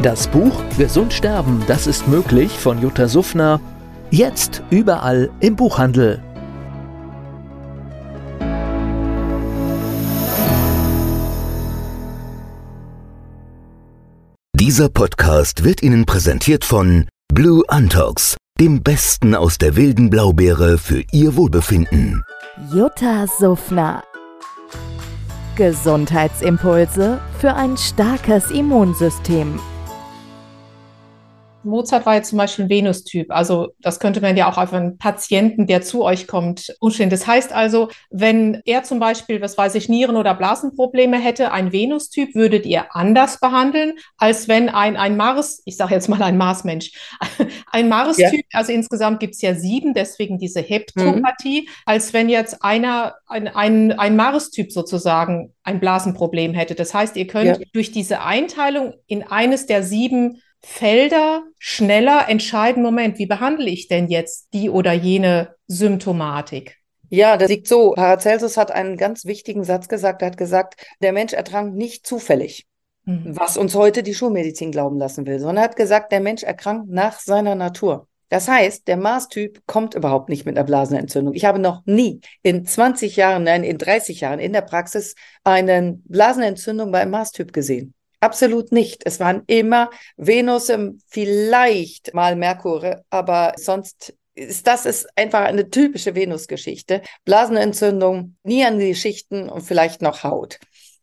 Das Buch Gesund sterben, das ist möglich von Jutta Suffner. Jetzt überall im Buchhandel. Dieser Podcast wird Ihnen präsentiert von Blue Antox, dem Besten aus der wilden Blaubeere für Ihr Wohlbefinden. Jutta Suffner. Gesundheitsimpulse für ein starkes Immunsystem. Mozart war jetzt zum Beispiel ein Venustyp. Also das könnte man ja auch auf einen Patienten, der zu euch kommt, umstellen. Das heißt also, wenn er zum Beispiel, was weiß ich, Nieren- oder Blasenprobleme hätte, ein Venustyp, würdet ihr anders behandeln, als wenn ein, ein Mars, ich sage jetzt mal ein Marsmensch, ein Mars-Typ, ja. also insgesamt gibt es ja sieben, deswegen diese Heptopathie, mhm. als wenn jetzt einer, ein, ein, ein Mars-Typ sozusagen ein Blasenproblem hätte. Das heißt, ihr könnt ja. durch diese Einteilung in eines der sieben Felder schneller entscheiden, Moment, wie behandle ich denn jetzt die oder jene Symptomatik? Ja, das liegt so. Paracelsus hat einen ganz wichtigen Satz gesagt. Er hat gesagt, der Mensch ertrankt nicht zufällig, mhm. was uns heute die Schulmedizin glauben lassen will, sondern er hat gesagt, der Mensch erkrankt nach seiner Natur. Das heißt, der Mars-Typ kommt überhaupt nicht mit einer Blasenentzündung. Ich habe noch nie in 20 Jahren, nein, in 30 Jahren in der Praxis eine Blasenentzündung bei einem Mars-Typ gesehen. Absolut nicht. Es waren immer Venus, vielleicht mal Merkur, aber sonst ist das ist einfach eine typische Venus-Geschichte. Blasenentzündung, Nierengeschichten und vielleicht noch Haut.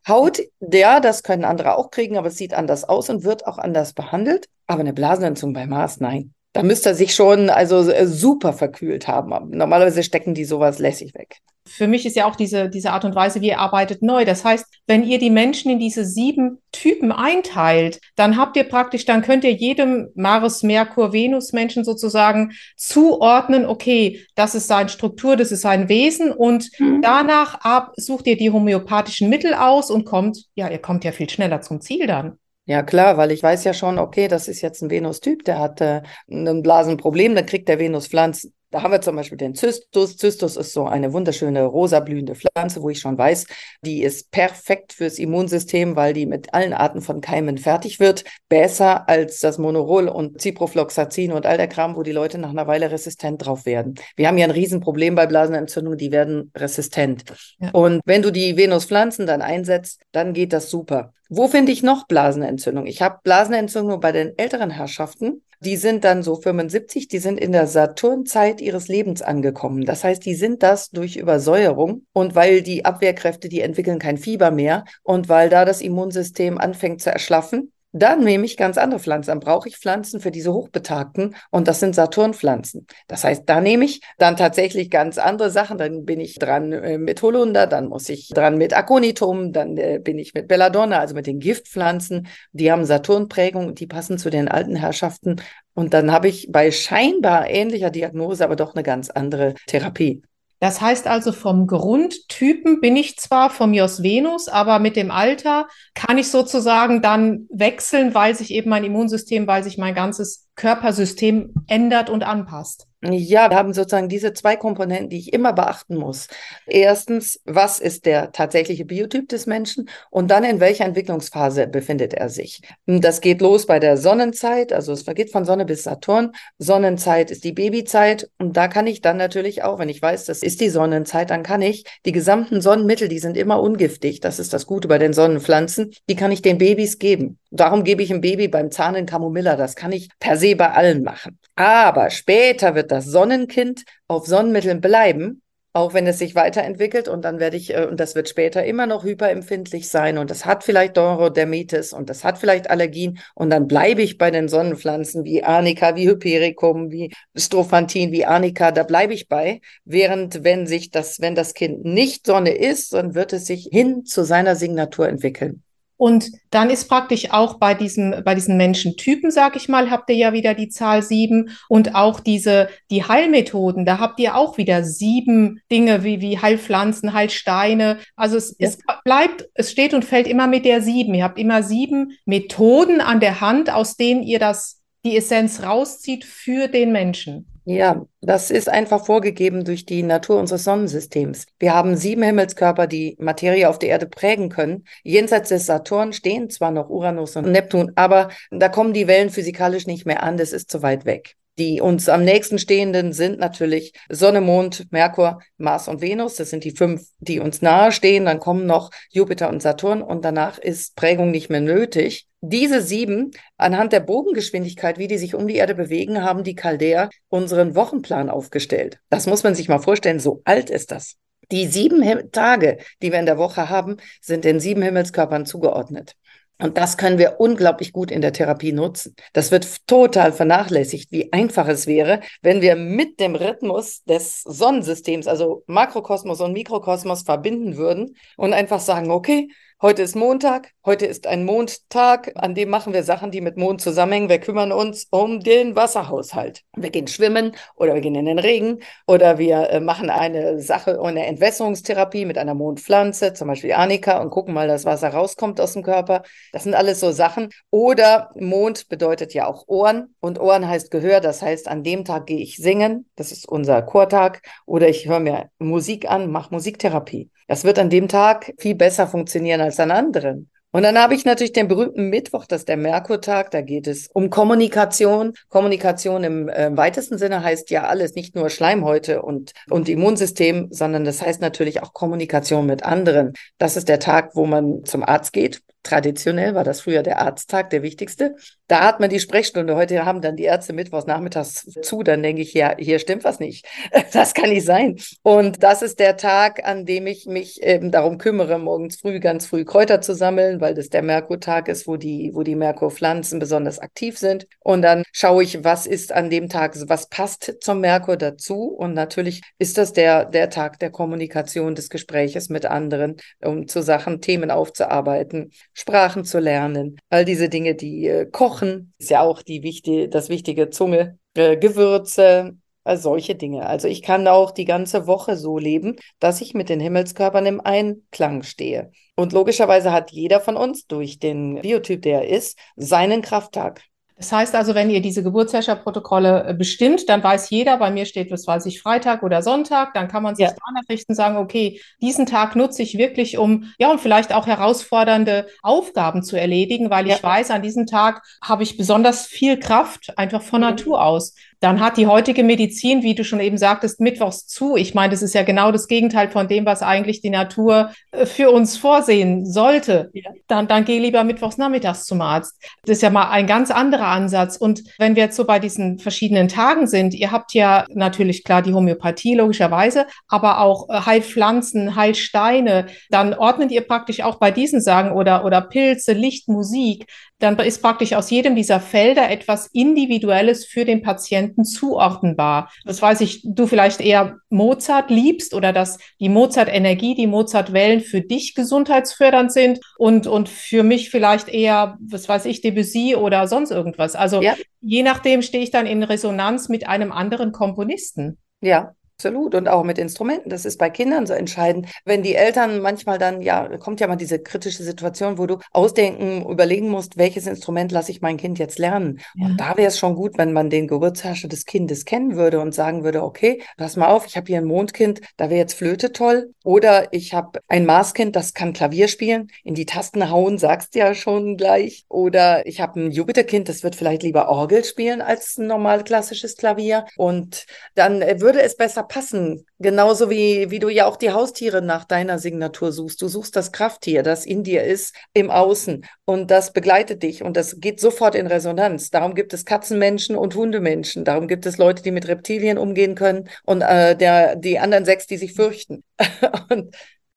Haut, ja, das können andere auch kriegen, aber es sieht anders aus und wird auch anders behandelt. Aber eine Blasenentzündung bei Mars, nein. Da müsste er sich schon also äh, super verkühlt haben. Normalerweise stecken die sowas lässig weg. Für mich ist ja auch diese, diese Art und Weise, wie ihr arbeitet, neu. Das heißt, wenn ihr die Menschen in diese sieben Typen einteilt, dann habt ihr praktisch, dann könnt ihr jedem Mars, Merkur, Venus Menschen sozusagen zuordnen, okay, das ist seine Struktur, das ist sein Wesen und mhm. danach ab, sucht ihr die homöopathischen Mittel aus und kommt, ja, ihr kommt ja viel schneller zum Ziel dann. Ja, klar, weil ich weiß ja schon, okay, das ist jetzt ein Venus-Typ, der hat äh, ein Blasenproblem, dann kriegt der Venus Pflanzen. Da haben wir zum Beispiel den Zystus. Zystus ist so eine wunderschöne rosa blühende Pflanze, wo ich schon weiß, die ist perfekt fürs Immunsystem, weil die mit allen Arten von Keimen fertig wird. Besser als das Monorol und Ciprofloxacin und all der Kram, wo die Leute nach einer Weile resistent drauf werden. Wir haben ja ein Riesenproblem bei Blasenentzündungen, die werden resistent. Ja. Und wenn du die Venuspflanzen dann einsetzt, dann geht das super. Wo finde ich noch Blasenentzündung? Ich habe Blasenentzündung bei den älteren Herrschaften. Die sind dann so 75, die sind in der Saturnzeit ihres Lebens angekommen. Das heißt, die sind das durch Übersäuerung und weil die Abwehrkräfte, die entwickeln kein Fieber mehr und weil da das Immunsystem anfängt zu erschlaffen, dann nehme ich ganz andere Pflanzen. Dann brauche ich Pflanzen für diese Hochbetagten und das sind Saturnpflanzen. Das heißt, da nehme ich dann tatsächlich ganz andere Sachen. Dann bin ich dran äh, mit Holunder, dann muss ich dran mit Aconitum, dann äh, bin ich mit Belladonna, also mit den Giftpflanzen. Die haben Saturnprägung die passen zu den alten Herrschaften. Und dann habe ich bei scheinbar ähnlicher Diagnose aber doch eine ganz andere Therapie. Das heißt also, vom Grundtypen bin ich zwar vom Jos Venus, aber mit dem Alter kann ich sozusagen dann wechseln, weil sich eben mein Immunsystem, weil sich mein ganzes Körpersystem ändert und anpasst. Ja, wir haben sozusagen diese zwei Komponenten, die ich immer beachten muss. Erstens, was ist der tatsächliche Biotyp des Menschen und dann in welcher Entwicklungsphase befindet er sich. Das geht los bei der Sonnenzeit, also es vergeht von Sonne bis Saturn. Sonnenzeit ist die Babyzeit und da kann ich dann natürlich auch, wenn ich weiß, das ist die Sonnenzeit, dann kann ich die gesamten Sonnenmittel, die sind immer ungiftig, das ist das Gute bei den Sonnenpflanzen, die kann ich den Babys geben. Darum gebe ich ein Baby beim Zahn in Camomilla, das kann ich per se bei allen machen. Aber später wird das Sonnenkind auf Sonnenmitteln bleiben, auch wenn es sich weiterentwickelt und dann werde ich, äh, und das wird später immer noch hyperempfindlich sein und das hat vielleicht Neurodermitis und das hat vielleicht Allergien und dann bleibe ich bei den Sonnenpflanzen wie Arnika, wie Hypericum, wie Strophantin, wie Arnika, da bleibe ich bei. Während wenn sich das, wenn das Kind nicht Sonne ist, dann wird es sich hin zu seiner Signatur entwickeln. Und dann ist praktisch auch bei diesem, bei diesen Menschentypen, sag ich mal, habt ihr ja wieder die Zahl sieben und auch diese, die Heilmethoden, da habt ihr auch wieder sieben Dinge wie, wie Heilpflanzen, Heilsteine. Also es, ja. es bleibt, es steht und fällt immer mit der sieben. Ihr habt immer sieben Methoden an der Hand, aus denen ihr das, die Essenz rauszieht für den Menschen. Ja, das ist einfach vorgegeben durch die Natur unseres Sonnensystems. Wir haben sieben Himmelskörper, die Materie auf der Erde prägen können. Jenseits des Saturn stehen zwar noch Uranus und Neptun, aber da kommen die Wellen physikalisch nicht mehr an, das ist zu weit weg. Die uns am nächsten stehenden sind natürlich Sonne, Mond, Merkur, Mars und Venus. Das sind die fünf, die uns nahe stehen. Dann kommen noch Jupiter und Saturn und danach ist Prägung nicht mehr nötig. Diese sieben, anhand der Bogengeschwindigkeit, wie die sich um die Erde bewegen, haben die Chaldäer unseren Wochenplan aufgestellt. Das muss man sich mal vorstellen, so alt ist das. Die sieben Tage, die wir in der Woche haben, sind den sieben Himmelskörpern zugeordnet. Und das können wir unglaublich gut in der Therapie nutzen. Das wird total vernachlässigt, wie einfach es wäre, wenn wir mit dem Rhythmus des Sonnensystems, also Makrokosmos und Mikrokosmos verbinden würden und einfach sagen, okay, Heute ist Montag, heute ist ein Mondtag, an dem machen wir Sachen, die mit Mond zusammenhängen. Wir kümmern uns um den Wasserhaushalt. Wir gehen schwimmen oder wir gehen in den Regen oder wir äh, machen eine Sache, eine Entwässerungstherapie mit einer Mondpflanze, zum Beispiel Arnika, und gucken mal, dass Wasser rauskommt aus dem Körper. Das sind alles so Sachen. Oder Mond bedeutet ja auch Ohren und Ohren heißt Gehör. Das heißt, an dem Tag gehe ich singen. Das ist unser Chortag. Oder ich höre mir Musik an, mache Musiktherapie. Das wird an dem Tag viel besser funktionieren als an anderen. Und dann habe ich natürlich den berühmten Mittwoch, das ist der Merkurtag. Da geht es um Kommunikation. Kommunikation im äh, weitesten Sinne heißt ja alles, nicht nur Schleimhäute und, und Immunsystem, sondern das heißt natürlich auch Kommunikation mit anderen. Das ist der Tag, wo man zum Arzt geht, Traditionell war das früher der Arzttag, der wichtigste. Da hat man die Sprechstunde. Heute haben dann die Ärzte mittwochs nachmittags zu. Dann denke ich, ja, hier stimmt was nicht. Das kann nicht sein. Und das ist der Tag, an dem ich mich eben darum kümmere, morgens früh, ganz früh Kräuter zu sammeln, weil das der Merkurtag ist, wo die, wo die Merkurpflanzen besonders aktiv sind. Und dann schaue ich, was ist an dem Tag, was passt zum Merkur dazu. Und natürlich ist das der, der Tag der Kommunikation, des Gespräches mit anderen, um zu Sachen, Themen aufzuarbeiten. Sprachen zu lernen. All diese Dinge, die äh, kochen, ist ja auch die wichtige, das wichtige Zunge, äh, Gewürze, also solche Dinge. Also ich kann auch die ganze Woche so leben, dass ich mit den Himmelskörpern im Einklang stehe. Und logischerweise hat jeder von uns durch den Biotyp, der er ist, seinen Krafttag. Das heißt also, wenn ihr diese Geburtsherrscherprotokolle äh, bestimmt, dann weiß jeder, bei mir steht, was weiß ich, Freitag oder Sonntag, dann kann man sich ja. danach richten, sagen, okay, diesen Tag nutze ich wirklich, um, ja, um vielleicht auch herausfordernde Aufgaben zu erledigen, weil ich weiß, an diesem Tag habe ich besonders viel Kraft, einfach von mhm. Natur aus. Dann hat die heutige Medizin, wie du schon eben sagtest, mittwochs zu. Ich meine, das ist ja genau das Gegenteil von dem, was eigentlich die Natur äh, für uns vorsehen sollte. Ja. Dann, dann geh lieber mittwochs nachmittags zum Arzt. Das ist ja mal ein ganz anderer Ansatz. Und wenn wir jetzt so bei diesen verschiedenen Tagen sind, ihr habt ja natürlich klar die Homöopathie logischerweise, aber auch äh, Heilpflanzen, Heilsteine, dann ordnet ihr praktisch auch bei diesen Sagen oder, oder Pilze, Licht, Musik, dann ist praktisch aus jedem dieser Felder etwas Individuelles für den Patienten zuordnenbar. Das weiß ich, du vielleicht eher Mozart liebst oder dass die Mozart-Energie, die Mozart-Wellen für dich gesundheitsfördernd sind und, und für mich vielleicht eher, was weiß ich, Debussy oder sonst irgendwas. Also ja. je nachdem stehe ich dann in Resonanz mit einem anderen Komponisten. Ja, Absolut. Und auch mit Instrumenten. Das ist bei Kindern so entscheidend. Wenn die Eltern manchmal dann, ja, kommt ja mal diese kritische Situation, wo du ausdenken, überlegen musst, welches Instrument lasse ich mein Kind jetzt lernen. Ja. Und da wäre es schon gut, wenn man den Geburtsherrscher des Kindes kennen würde und sagen würde, okay, pass mal auf, ich habe hier ein Mondkind, da wäre jetzt Flöte toll. Oder ich habe ein Marskind, das kann Klavier spielen, in die Tasten hauen, sagst du ja schon gleich. Oder ich habe ein Jupiterkind, das wird vielleicht lieber Orgel spielen als ein normal klassisches Klavier. Und dann äh, würde es besser passen. Genauso wie, wie du ja auch die Haustiere nach deiner Signatur suchst. Du suchst das Krafttier, das in dir ist, im Außen. Und das begleitet dich und das geht sofort in Resonanz. Darum gibt es Katzenmenschen und Hundemenschen. Darum gibt es Leute, die mit Reptilien umgehen können und äh, der, die anderen sechs, die sich fürchten. und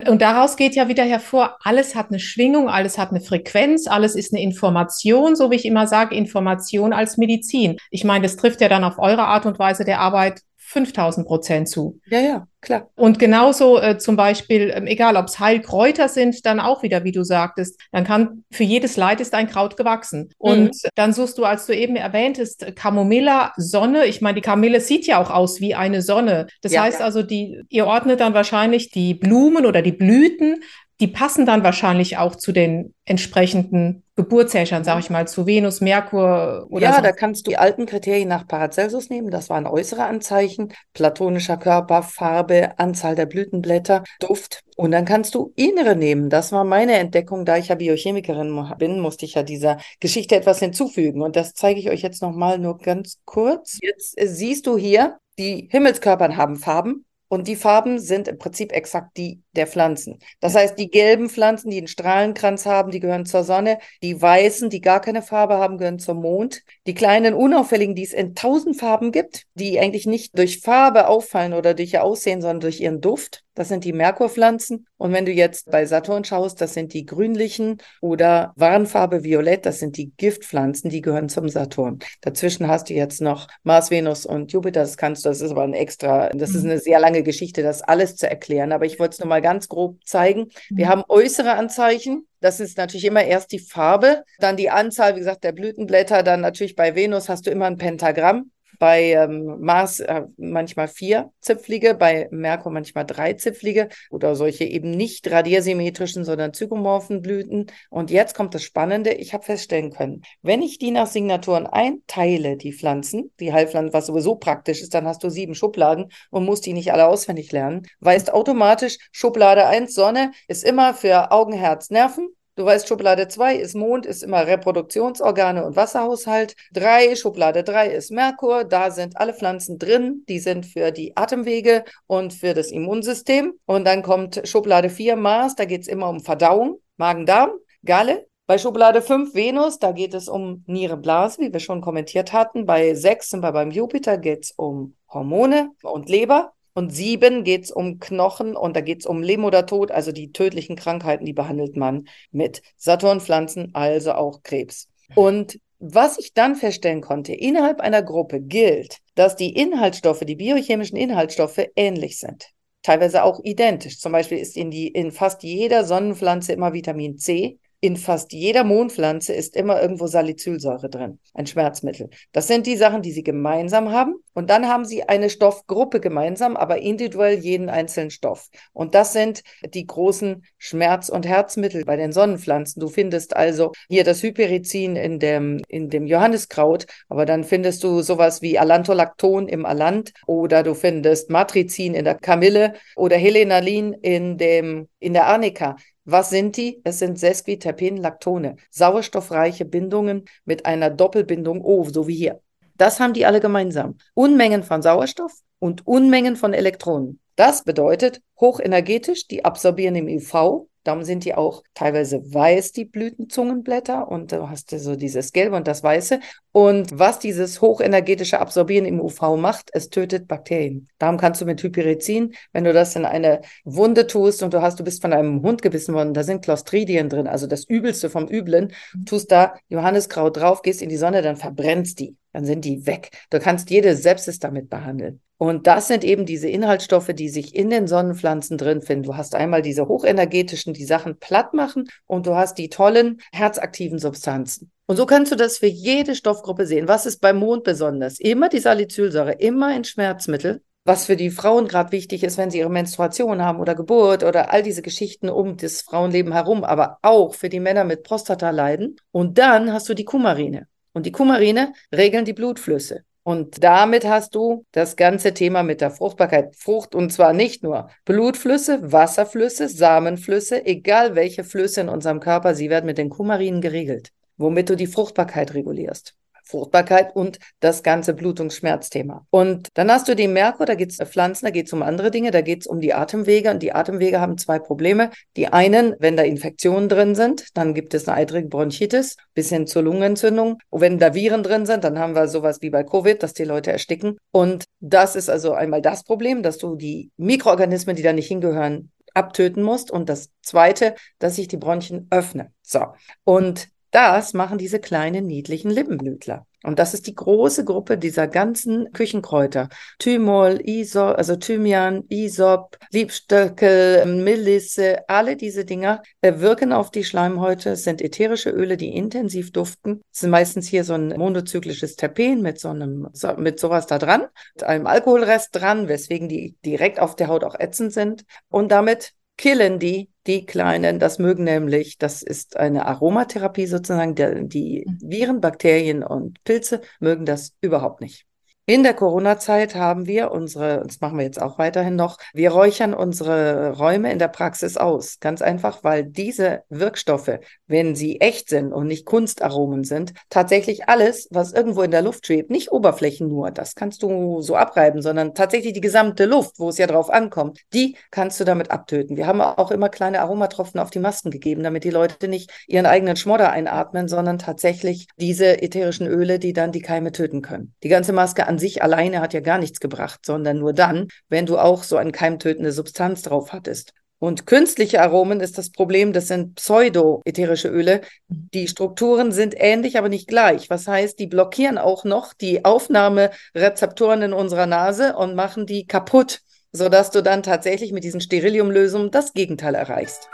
und daraus geht ja wieder hervor, alles hat eine Schwingung, alles hat eine Frequenz, alles ist eine Information, so wie ich immer sage, Information als Medizin. Ich meine, das trifft ja dann auf eure Art und Weise der Arbeit 5000 Prozent zu. Ja, ja, klar. Und genauso äh, zum Beispiel, ähm, egal ob es Heilkräuter sind, dann auch wieder, wie du sagtest, dann kann für jedes Leid ist ein Kraut gewachsen. Und mhm. dann suchst du, als du eben erwähntest, Camomilla, Sonne. Ich meine, die Kamille sieht ja auch aus wie eine Sonne. Das ja, heißt ja. also, die, ihr ordnet dann wahrscheinlich die Blumen oder die Blüten die passen dann wahrscheinlich auch zu den entsprechenden Geburtshäschern, sage ich mal, zu Venus, Merkur oder Ja, so. da kannst du die alten Kriterien nach Paracelsus nehmen. Das waren äußere Anzeichen, platonischer Körper, Farbe, Anzahl der Blütenblätter, Duft. Und dann kannst du innere nehmen. Das war meine Entdeckung. Da ich ja Biochemikerin bin, musste ich ja dieser Geschichte etwas hinzufügen. Und das zeige ich euch jetzt nochmal nur ganz kurz. Jetzt siehst du hier, die Himmelskörpern haben Farben. Und die Farben sind im Prinzip exakt die der Pflanzen. Das heißt, die gelben Pflanzen, die einen Strahlenkranz haben, die gehören zur Sonne. Die weißen, die gar keine Farbe haben, gehören zum Mond. Die kleinen unauffälligen, die es in tausend Farben gibt, die eigentlich nicht durch Farbe auffallen oder durch ihr Aussehen, sondern durch ihren Duft. Das sind die Merkurpflanzen. Und wenn du jetzt bei Saturn schaust, das sind die grünlichen oder Warnfarbe Violett, das sind die Giftpflanzen, die gehören zum Saturn. Dazwischen hast du jetzt noch Mars, Venus und Jupiter. Das kannst du, das ist aber ein extra, das ist mhm. eine sehr lange Geschichte, das alles zu erklären. Aber ich wollte es nur mal ganz grob zeigen. Wir mhm. haben äußere Anzeichen. Das ist natürlich immer erst die Farbe, dann die Anzahl, wie gesagt, der Blütenblätter. Dann natürlich bei Venus hast du immer ein Pentagramm bei ähm, Mars äh, manchmal vier Zipflige, bei Merkur manchmal drei Zipflige oder solche eben nicht radiersymmetrischen, sondern zygomorphen Blüten. Und jetzt kommt das Spannende, ich habe feststellen können, wenn ich die nach Signaturen einteile, die Pflanzen, die Heilpflanzen, was sowieso praktisch ist, dann hast du sieben Schubladen und musst die nicht alle auswendig lernen, weißt automatisch, Schublade 1 Sonne ist immer für Augen, Herz, Nerven. Du weißt, Schublade 2 ist Mond, ist immer Reproduktionsorgane und Wasserhaushalt. 3, Schublade 3 ist Merkur, da sind alle Pflanzen drin, die sind für die Atemwege und für das Immunsystem. Und dann kommt Schublade 4 Mars, da geht es immer um Verdauung, Magen-Darm, Galle. Bei Schublade 5 Venus, da geht es um Niere, Blase, wie wir schon kommentiert hatten. Bei 6 sind wir beim Jupiter, geht es um Hormone und Leber. Und sieben geht es um Knochen und da geht es um Leben oder Tod, also die tödlichen Krankheiten, die behandelt man mit Saturnpflanzen, also auch Krebs. Und was ich dann feststellen konnte, innerhalb einer Gruppe gilt, dass die Inhaltsstoffe, die biochemischen Inhaltsstoffe ähnlich sind. Teilweise auch identisch. Zum Beispiel ist in, die, in fast jeder Sonnenpflanze immer Vitamin C in fast jeder Mondpflanze ist immer irgendwo Salicylsäure drin, ein Schmerzmittel. Das sind die Sachen, die sie gemeinsam haben. Und dann haben sie eine Stoffgruppe gemeinsam, aber individuell jeden einzelnen Stoff. Und das sind die großen Schmerz- und Herzmittel bei den Sonnenpflanzen. Du findest also hier das Hyperizin in dem, in dem Johanniskraut, aber dann findest du sowas wie Alantolacton im Alant oder du findest Matrizin in der Kamille oder Helenalin in dem, in der Arnika. Was sind die? Es sind Sesquiterpen-Lactone, sauerstoffreiche Bindungen mit einer Doppelbindung O, so wie hier. Das haben die alle gemeinsam. Unmengen von Sauerstoff und Unmengen von Elektronen. Das bedeutet hochenergetisch, die absorbieren im UV, Darum sind die auch teilweise weiß, die Blütenzungenblätter. Und du hast so dieses Gelbe und das Weiße. Und was dieses hochenergetische Absorbieren im UV macht, es tötet Bakterien. Darum kannst du mit Hyperizin, wenn du das in eine Wunde tust und du hast, du bist von einem Hund gebissen worden, da sind Clostridien drin, also das Übelste vom Üblen, tust da Johanniskraut drauf, gehst in die Sonne, dann verbrennst die. Dann sind die weg. Du kannst jede Sepsis damit behandeln. Und das sind eben diese Inhaltsstoffe, die sich in den Sonnenpflanzen drin finden. Du hast einmal diese hochenergetischen, die Sachen platt machen und du hast die tollen herzaktiven Substanzen. Und so kannst du das für jede Stoffgruppe sehen. Was ist beim Mond besonders? Immer die Salicylsäure, immer ein Schmerzmittel. Was für die Frauen gerade wichtig ist, wenn sie ihre Menstruation haben oder Geburt oder all diese Geschichten um das Frauenleben herum, aber auch für die Männer mit Prostata leiden. Und dann hast du die Kumarine. Und die Kumarine regeln die Blutflüsse. Und damit hast du das ganze Thema mit der Fruchtbarkeit. Frucht und zwar nicht nur Blutflüsse, Wasserflüsse, Samenflüsse, egal welche Flüsse in unserem Körper, sie werden mit den Kumarinen geregelt, womit du die Fruchtbarkeit regulierst. Fruchtbarkeit und das ganze Blutungsschmerzthema. Und dann hast du die Merkur, da geht es um Pflanzen, da geht es um andere Dinge, da geht es um die Atemwege und die Atemwege haben zwei Probleme. Die einen, wenn da Infektionen drin sind, dann gibt es eine eitrige Bronchitis bis hin zur Lungenentzündung. Und wenn da Viren drin sind, dann haben wir sowas wie bei Covid, dass die Leute ersticken. Und das ist also einmal das Problem, dass du die Mikroorganismen, die da nicht hingehören, abtöten musst. Und das Zweite, dass sich die Bronchien öffnen. So. Und Das machen diese kleinen niedlichen Lippenblütler. Und das ist die große Gruppe dieser ganzen Küchenkräuter. Thymol, Isop, also Thymian, Isop, Liebstöckel, Melisse, alle diese Dinger wirken auf die Schleimhäute. Sind ätherische Öle, die intensiv duften. Es sind meistens hier so ein monozyklisches Terpen mit so einem, mit sowas da dran, mit einem Alkoholrest dran, weswegen die direkt auf der Haut auch ätzend sind. Und damit killen die die Kleinen. Das mögen nämlich, das ist eine Aromatherapie sozusagen. Der, die mhm. Viren, Bakterien und Pilze mögen das überhaupt nicht. In der Corona-Zeit haben wir unsere, das machen wir jetzt auch weiterhin noch, wir räuchern unsere Räume in der Praxis aus. Ganz einfach, weil diese Wirkstoffe, wenn sie echt sind und nicht Kunstaromen sind, tatsächlich alles, was irgendwo in der Luft schwebt, nicht Oberflächen nur, das kannst du so abreiben, sondern tatsächlich die gesamte Luft, wo es ja drauf ankommt, die kannst du damit abtöten. Wir haben auch immer kleine Aromatropfen auf die Masken gegeben, damit die Leute nicht ihren eigenen Schmodder einatmen, sondern tatsächlich diese ätherischen Öle, die dann die Keime töten können. Die ganze Maske an sich alleine hat ja gar nichts gebracht, sondern nur dann, wenn du auch so eine keimtötende Substanz drauf hattest. Und künstliche Aromen ist das Problem, das sind pseudo-ätherische Öle. Die Strukturen sind ähnlich, aber nicht gleich. Was heißt, die blockieren auch noch die Aufnahmerezeptoren in unserer Nase und machen die kaputt, sodass du dann tatsächlich mit diesen Steriliumlösungen das Gegenteil erreichst.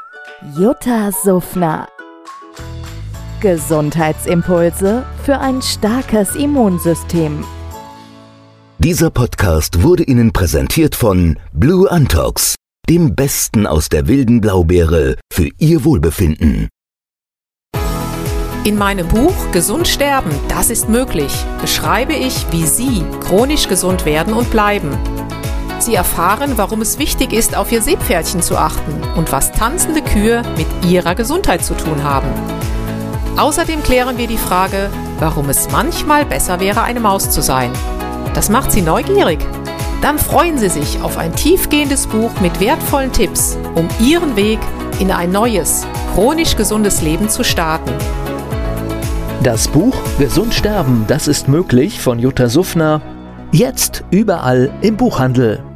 Jutta Suffner Gesundheitsimpulse für ein starkes Immunsystem. Dieser Podcast wurde Ihnen präsentiert von Blue Antox, dem Besten aus der wilden Blaubeere für Ihr Wohlbefinden. In meinem Buch Gesund sterben, das ist möglich, beschreibe ich, wie Sie chronisch gesund werden und bleiben. Sie erfahren, warum es wichtig ist, auf Ihr Seepferdchen zu achten und was tanzende Kühe mit Ihrer Gesundheit zu tun haben. Außerdem klären wir die Frage, warum es manchmal besser wäre, eine Maus zu sein das macht Sie neugierig? Dann freuen Sie sich auf ein tiefgehendes Buch mit wertvollen Tipps, um Ihren Weg in ein neues, chronisch gesundes Leben zu starten. Das Buch Gesund sterben, das ist möglich von Jutta Suffner. Jetzt überall im Buchhandel.